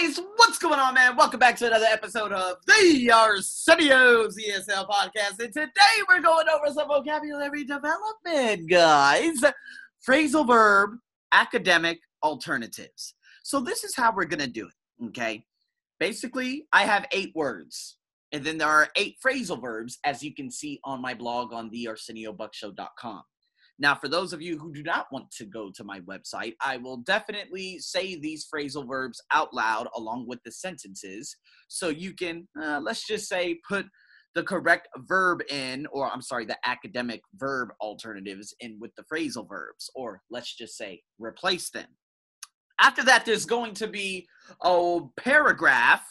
guys, what's going on, man? Welcome back to another episode of the Arsenio's ESL podcast. And today we're going over some vocabulary development, guys. Phrasal verb, academic alternatives. So, this is how we're going to do it, okay? Basically, I have eight words, and then there are eight phrasal verbs, as you can see on my blog on thearseniobuckshow.com. Now, for those of you who do not want to go to my website, I will definitely say these phrasal verbs out loud along with the sentences. So you can, uh, let's just say, put the correct verb in, or I'm sorry, the academic verb alternatives in with the phrasal verbs, or let's just say replace them. After that, there's going to be a paragraph,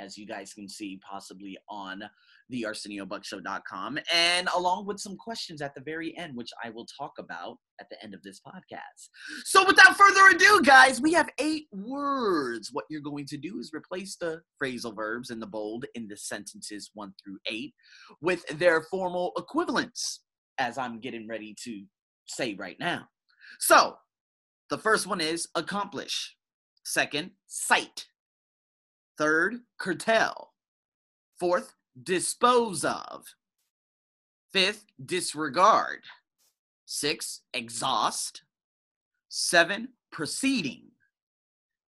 as you guys can see possibly on the arseniobuckshow.com, and along with some questions at the very end, which I will talk about at the end of this podcast. So, without further ado, guys, we have eight words. What you're going to do is replace the phrasal verbs in the bold in the sentences one through eight with their formal equivalents, as I'm getting ready to say right now. So, the first one is accomplish. Second, cite. Third, curtail. Fourth, dispose of. Fifth, disregard. Six, exhaust. Seven, proceeding.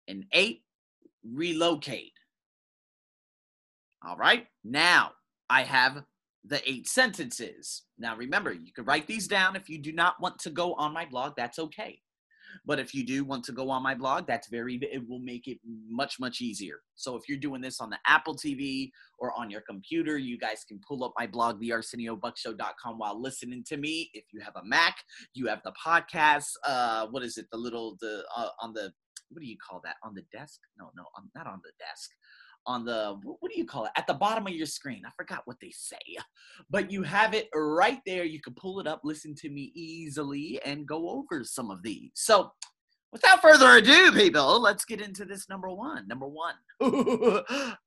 And eight, relocate. All right, now I have the eight sentences. Now remember, you can write these down if you do not want to go on my blog, that's okay. But if you do want to go on my blog, that's very, it will make it much, much easier. So if you're doing this on the Apple TV or on your computer, you guys can pull up my blog, thearseniobuckshow.com, while listening to me. If you have a Mac, you have the podcast. Uh, what is it? The little, the, uh, on the, what do you call that? On the desk? No, no, I'm not on the desk on the what do you call it? At the bottom of your screen. I forgot what they say. But you have it right there. You can pull it up listen to me easily and go over some of these. So without further ado people let's get into this number one. Number one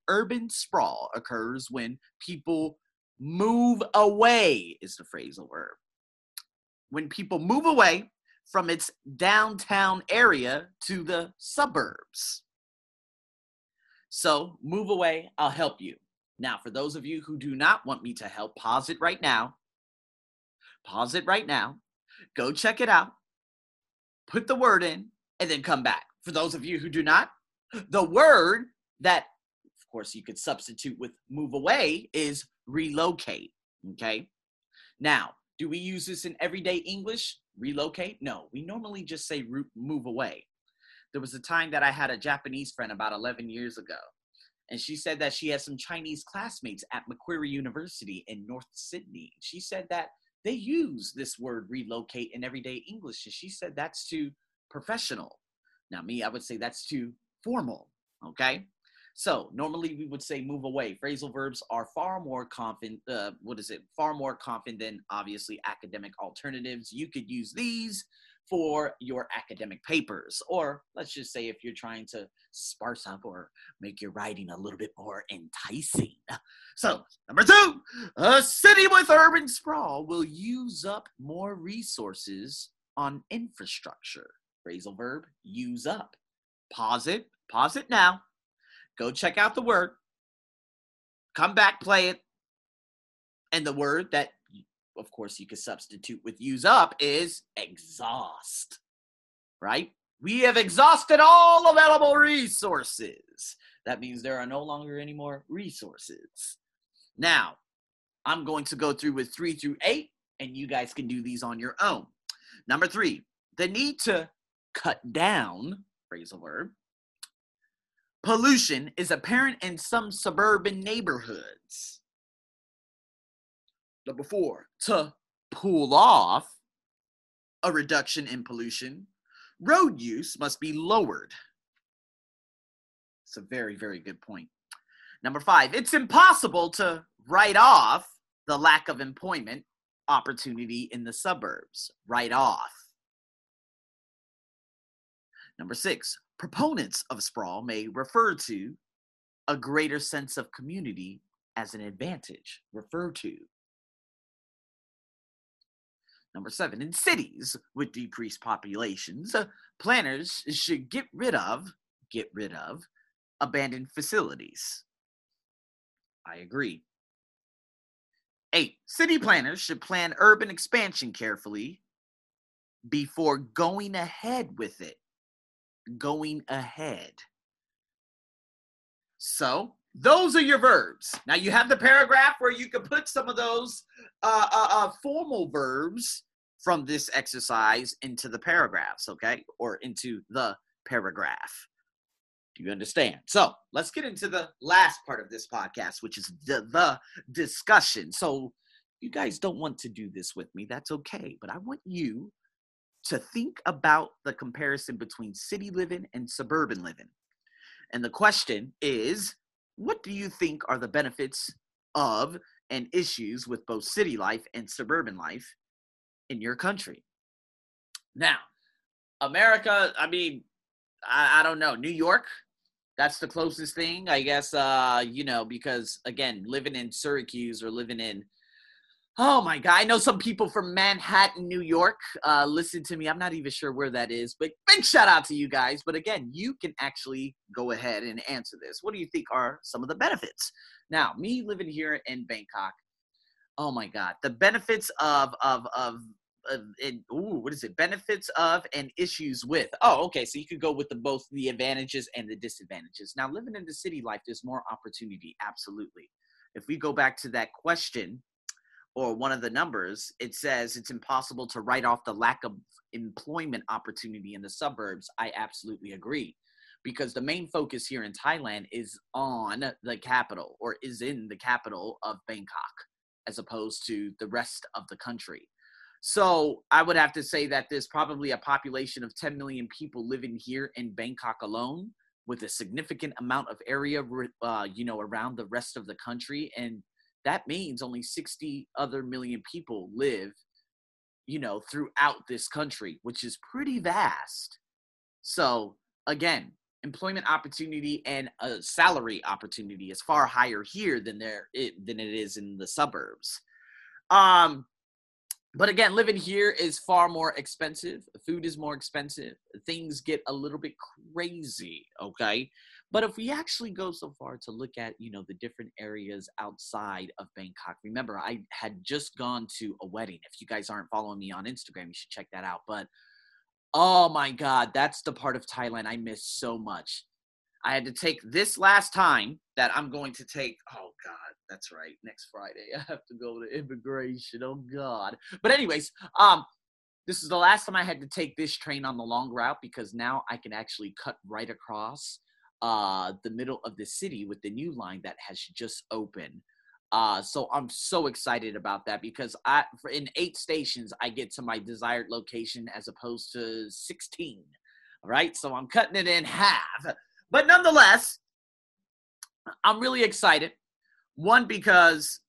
urban sprawl occurs when people move away is the phrasal verb. When people move away from its downtown area to the suburbs so move away, I'll help you. Now, for those of you who do not want me to help, pause it right now. Pause it right now. Go check it out. Put the word in and then come back. For those of you who do not, the word that, of course, you could substitute with move away is relocate. Okay. Now, do we use this in everyday English? Relocate? No, we normally just say move away there was a time that I had a Japanese friend about 11 years ago. And she said that she has some Chinese classmates at Macquarie University in North Sydney. She said that they use this word relocate in everyday English. And she said that's too professional. Now, me, I would say that's too formal. Okay. So normally we would say move away. Phrasal verbs are far more confident. Uh, what is it? Far more confident than obviously academic alternatives. You could use these for your academic papers. Or let's just say if you're trying to sparse up or make your writing a little bit more enticing. So, number two, a city with urban sprawl will use up more resources on infrastructure. Phrasal verb, use up. Pause it, pause it now. Go check out the word. Come back, play it. And the word that of course, you could substitute with use up is exhaust, right? We have exhausted all available resources. That means there are no longer any more resources. Now, I'm going to go through with three through eight, and you guys can do these on your own. Number three, the need to cut down, phrasal verb, pollution is apparent in some suburban neighborhoods. Number four, to pull off a reduction in pollution, road use must be lowered. It's a very, very good point. Number five, it's impossible to write off the lack of employment opportunity in the suburbs. Write off. Number six, proponents of sprawl may refer to a greater sense of community as an advantage. Refer to. Number seven, in cities with decreased populations, uh, planners should get rid of, get rid of, abandoned facilities. I agree. Eight, city planners should plan urban expansion carefully before going ahead with it. Going ahead. So, those are your verbs. Now, you have the paragraph where you can put some of those uh, uh, uh, formal verbs from this exercise into the paragraphs, okay? Or into the paragraph. Do you understand? So let's get into the last part of this podcast, which is the, the discussion. So you guys don't want to do this with me. That's okay. But I want you to think about the comparison between city living and suburban living. And the question is what do you think are the benefits of and issues with both city life and suburban life in your country? Now, America, I mean, I, I don't know. New York, that's the closest thing, I guess. Uh, you know, because again, living in Syracuse or living in Oh my God. I know some people from Manhattan, New York, uh, listen to me. I'm not even sure where that is, but big shout out to you guys. But again, you can actually go ahead and answer this. What do you think are some of the benefits? Now, me living here in Bangkok, oh my God, the benefits of, of, of, and, ooh, what is it? Benefits of and issues with. Oh, okay. So you could go with the both the advantages and the disadvantages. Now, living in the city life, there's more opportunity. Absolutely. If we go back to that question, or one of the numbers, it says it's impossible to write off the lack of employment opportunity in the suburbs. I absolutely agree. Because the main focus here in Thailand is on the capital or is in the capital of Bangkok as opposed to the rest of the country. So I would have to say that there's probably a population of 10 million people living here in Bangkok alone with a significant amount of area, uh, you know, around the rest of the country. And that means only 60 other million people live you know throughout this country which is pretty vast. So again employment opportunity and a salary opportunity is far higher here than there it, than it is in the suburbs. Um but again living here is far more expensive. Food is more expensive. Things get a little bit crazy okay but if we actually go so far to look at, you know, the different areas outside of Bangkok, remember I had just gone to a wedding. If you guys aren't following me on Instagram, you should check that out. But oh my God, that's the part of Thailand I miss so much. I had to take this last time that I'm going to take. Oh God, that's right. Next Friday, I have to go to immigration. Oh God. But anyways, um, this is the last time I had to take this train on the long route because now I can actually cut right across uh, the middle of the city with the new line that has just opened. Uh, so I'm so excited about that because I, in eight stations, I get to my desired location as opposed to 16. Right. So I'm cutting it in half. But nonetheless, I'm really excited. One, because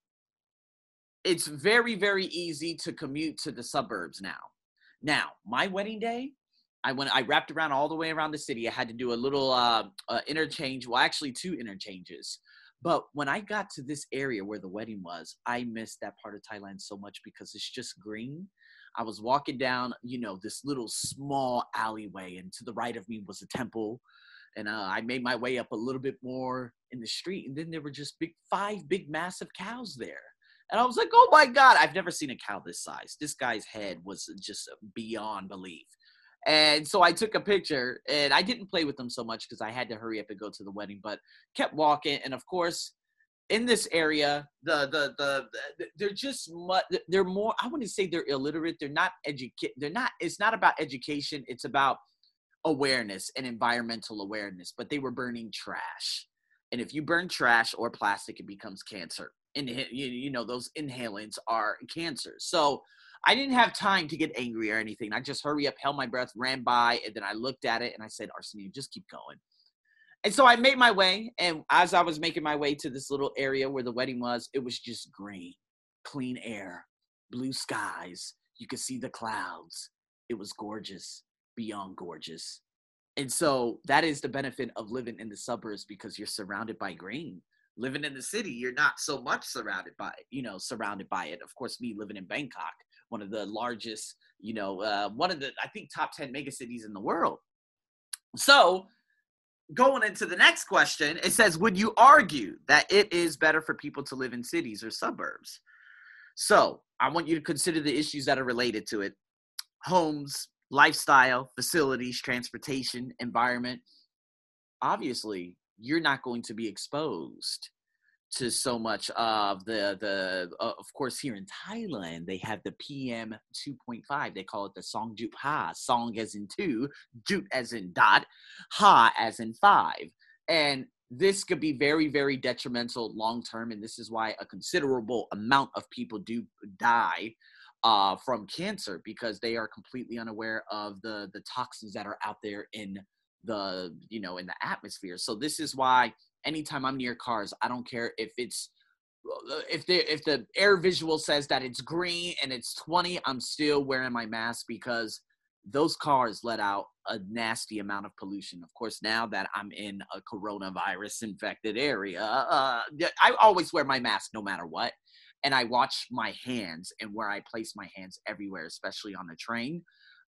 it's very, very easy to commute to the suburbs now. Now, my wedding day, I went, I wrapped around all the way around the city. I had to do a little uh, uh, interchange, well, actually two interchanges. But when I got to this area where the wedding was, I missed that part of Thailand so much because it's just green. I was walking down, you know, this little small alleyway, and to the right of me was a temple. And uh, I made my way up a little bit more in the street, and then there were just big, five big, massive cows there. And I was like, oh my God, I've never seen a cow this size. This guy's head was just beyond belief. And so I took a picture and I didn't play with them so much because I had to hurry up and go to the wedding, but kept walking. And of course, in this area, the the the, the they're just much, they're more. I wouldn't say they're illiterate. They're not educated. They're not. It's not about education. It's about awareness and environmental awareness. But they were burning trash, and if you burn trash or plastic, it becomes cancer. And you, you know those inhalants are cancers. So I didn't have time to get angry or anything. I just hurry up, held my breath, ran by, and then I looked at it and I said, Arsenio, just keep going. And so I made my way. And as I was making my way to this little area where the wedding was, it was just green, clean air, blue skies. You could see the clouds. It was gorgeous, beyond gorgeous. And so that is the benefit of living in the suburbs because you're surrounded by green. Living in the city, you're not so much surrounded by you know, surrounded by it. Of course, me living in Bangkok, one of the largest, you know, uh, one of the, I think, top 10 megacities in the world. So going into the next question, it says, Would you argue that it is better for people to live in cities or suburbs? So I want you to consider the issues that are related to it homes, lifestyle, facilities, transportation, environment. Obviously, you're not going to be exposed to so much of the the uh, of course here in Thailand they have the PM 2.5 they call it the Song Jut Ha Song as in two Jut as in dot Ha as in five. And this could be very very detrimental long term and this is why a considerable amount of people do die uh, from cancer because they are completely unaware of the the toxins that are out there in the you know in the atmosphere. So this is why anytime I'm near cars, I don't care if it's uh, if the if the air visual says that it's green and it's 20, I'm still wearing my mask because those cars let out a nasty amount of pollution. Of course, now that I'm in a coronavirus infected area, uh, I always wear my mask no matter what. And I watch my hands and where I place my hands everywhere, especially on the train.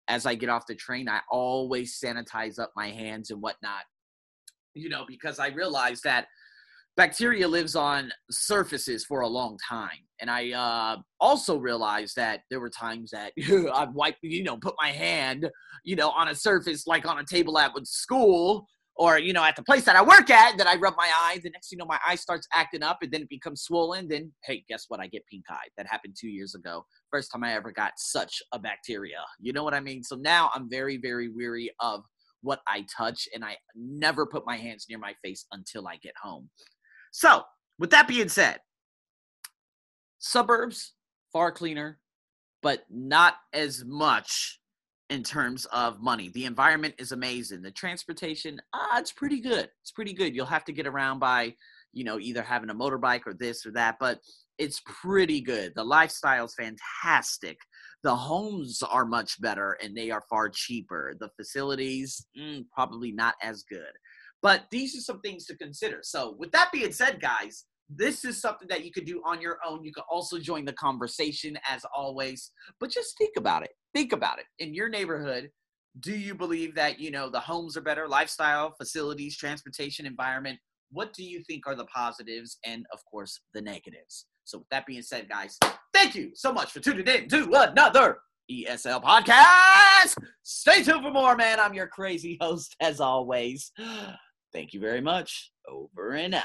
As I get off the train, I always sanitize up my hands and whatnot you know, because I realized that bacteria lives on surfaces for a long time. And I uh, also realized that there were times that I'd wipe, you know, put my hand, you know, on a surface like on a table at school or, you know, at the place that I work at, that I rub my eye. The next you know, my eye starts acting up and then it becomes swollen. Then, hey, guess what? I get pink eye. That happened two years ago. First time I ever got such a bacteria. You know what I mean? So now I'm very, very weary of what I touch, and I never put my hands near my face until I get home. So, with that being said, suburbs, far cleaner, but not as much in terms of money. The environment is amazing. The transportation, ah, it's pretty good. It's pretty good. You'll have to get around by, you know, either having a motorbike or this or that, but it's pretty good. The lifestyle is fantastic. The homes are much better and they are far cheaper. The facilities, mm, probably not as good. But these are some things to consider. So, with that being said, guys, this is something that you could do on your own. You could also join the conversation as always, but just think about it. Think about it. In your neighborhood, do you believe that, you know, the homes are better, lifestyle, facilities, transportation, environment? What do you think are the positives and, of course, the negatives? So, with that being said, guys, thank you so much for tuning in to another ESL podcast. Stay tuned for more, man. I'm your crazy host, as always. Thank you very much. Over and out.